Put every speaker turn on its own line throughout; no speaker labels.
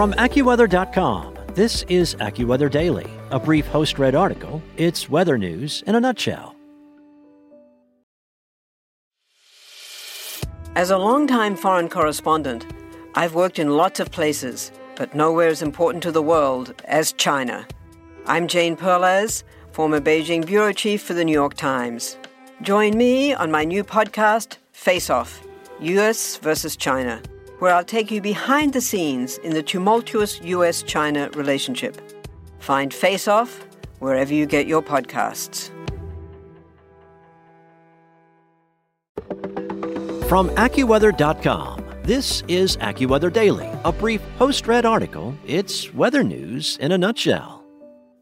From AccuWeather.com, this is AccuWeather Daily, a brief host read article. It's weather news in a nutshell.
As a longtime foreign correspondent, I've worked in lots of places, but nowhere as important to the world as China. I'm Jane Perlez, former Beijing bureau chief for the New York Times. Join me on my new podcast, Face Off US versus China where I'll take you behind the scenes in the tumultuous US China relationship. Find Face Off wherever you get your podcasts.
From AccuWeather.com, this is AccuWeather Daily, a brief post read article. It's weather news in a nutshell.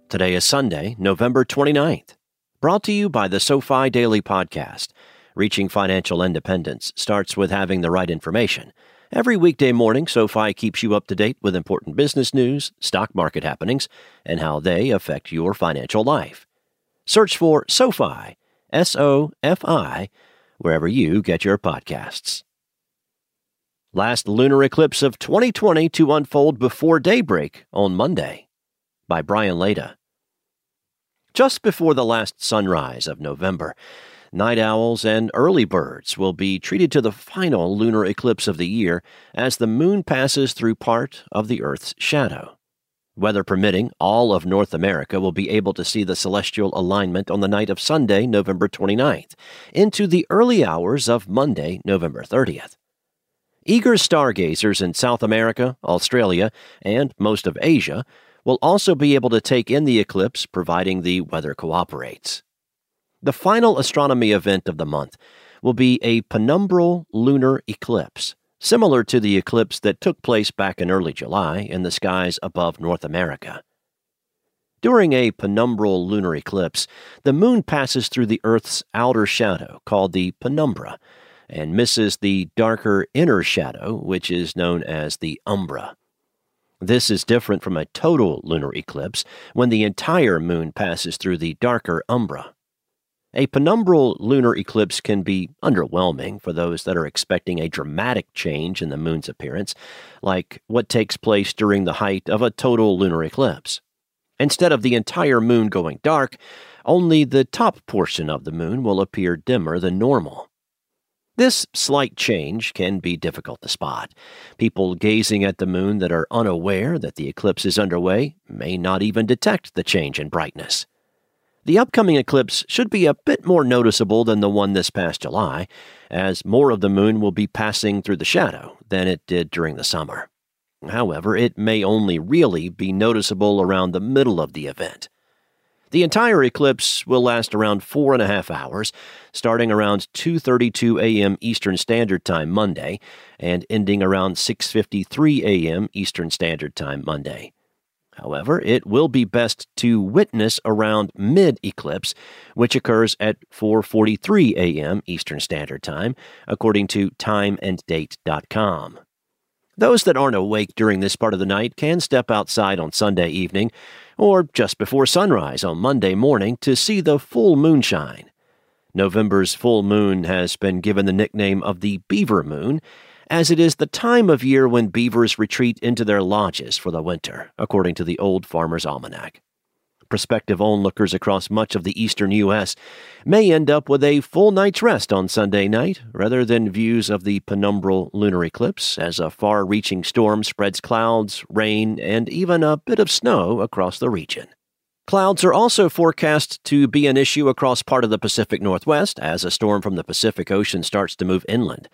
Today is Sunday, November 29th. Brought to you by the SoFi Daily Podcast. Reaching financial independence starts with having the right information. Every weekday morning, SoFi keeps you up to date with important business news, stock market happenings, and how they affect your financial life. Search for SoFi, S O F I, wherever you get your podcasts. Last lunar eclipse of 2020 to unfold before daybreak on Monday by Brian Lada. Just before the last sunrise of November, night owls, and early birds will be treated to the final lunar eclipse of the year as the moon passes through part of the Earth's shadow. Weather permitting, all of North America will be able to see the celestial alignment on the night of Sunday, November 29th, into the early hours of Monday, November 30th. Eager stargazers in South America, Australia, and most of Asia will also be able to take in the eclipse providing the weather cooperates. The final astronomy event of the month will be a penumbral lunar eclipse, similar to the eclipse that took place back in early July in the skies above North America. During a penumbral lunar eclipse, the moon passes through the Earth's outer shadow, called the penumbra, and misses the darker inner shadow, which is known as the umbra. This is different from a total lunar eclipse when the entire moon passes through the darker umbra. A penumbral lunar eclipse can be underwhelming for those that are expecting a dramatic change in the moon's appearance, like what takes place during the height of a total lunar eclipse. Instead of the entire moon going dark, only the top portion of the moon will appear dimmer than normal. This slight change can be difficult to spot. People gazing at the moon that are unaware that the eclipse is underway may not even detect the change in brightness. The upcoming eclipse should be a bit more noticeable than the one this past July, as more of the moon will be passing through the shadow than it did during the summer. However, it may only really be noticeable around the middle of the event. The entire eclipse will last around four and a half hours, starting around 2:32 a.m. Eastern Standard Time Monday and ending around 6:53 a.m. Eastern Standard Time Monday. However, it will be best to witness around mid-eclipse, which occurs at 4:43 a.m. Eastern Standard Time, according to timeanddate.com. Those that aren't awake during this part of the night can step outside on Sunday evening or just before sunrise on Monday morning to see the full moonshine. November's full moon has been given the nickname of the Beaver Moon as it is the time of year when beavers retreat into their lodges for the winter, according to the Old Farmer's Almanac. Prospective onlookers across much of the eastern U.S. may end up with a full night's rest on Sunday night rather than views of the penumbral lunar eclipse as a far reaching storm spreads clouds, rain, and even a bit of snow across the region. Clouds are also forecast to be an issue across part of the Pacific Northwest as a storm from the Pacific Ocean starts to move inland.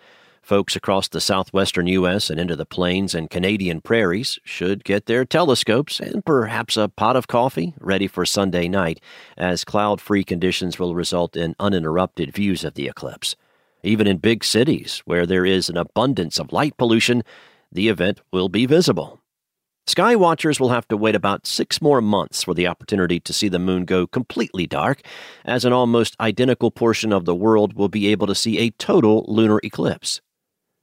Folks across the southwestern U.S. and into the plains and Canadian prairies should get their telescopes and perhaps a pot of coffee ready for Sunday night, as cloud free conditions will result in uninterrupted views of the eclipse. Even in big cities, where there is an abundance of light pollution, the event will be visible. Sky watchers will have to wait about six more months for the opportunity to see the moon go completely dark, as an almost identical portion of the world will be able to see a total lunar eclipse.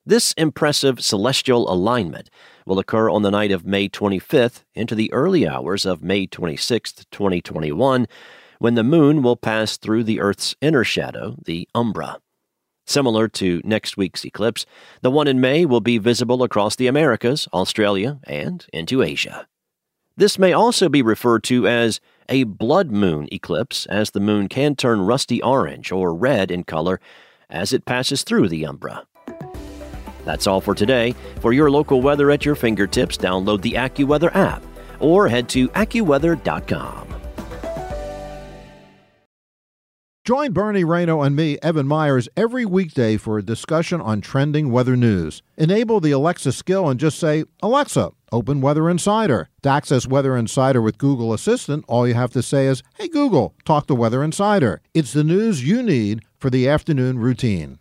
This impressive celestial alignment will occur on the night of May 25th into the early hours of May 26th, 2021, when the moon will pass through the Earth's inner shadow, the umbra. Similar to next week's eclipse, the one in May will be visible across the Americas, Australia, and into Asia. This may also be referred to as a blood moon eclipse, as the moon can turn rusty orange or red in color as it passes through the umbra. That's all for today. For your local weather at your fingertips, download the AccuWeather app or head to AccuWeather.com.
Join Bernie Rayno and me, Evan Myers, every weekday for a discussion on trending weather news. Enable the Alexa skill and just say, Alexa, open Weather Insider. To access Weather Insider with Google Assistant, all you have to say is, Hey Google, talk to Weather Insider. It's the news you need for the afternoon routine.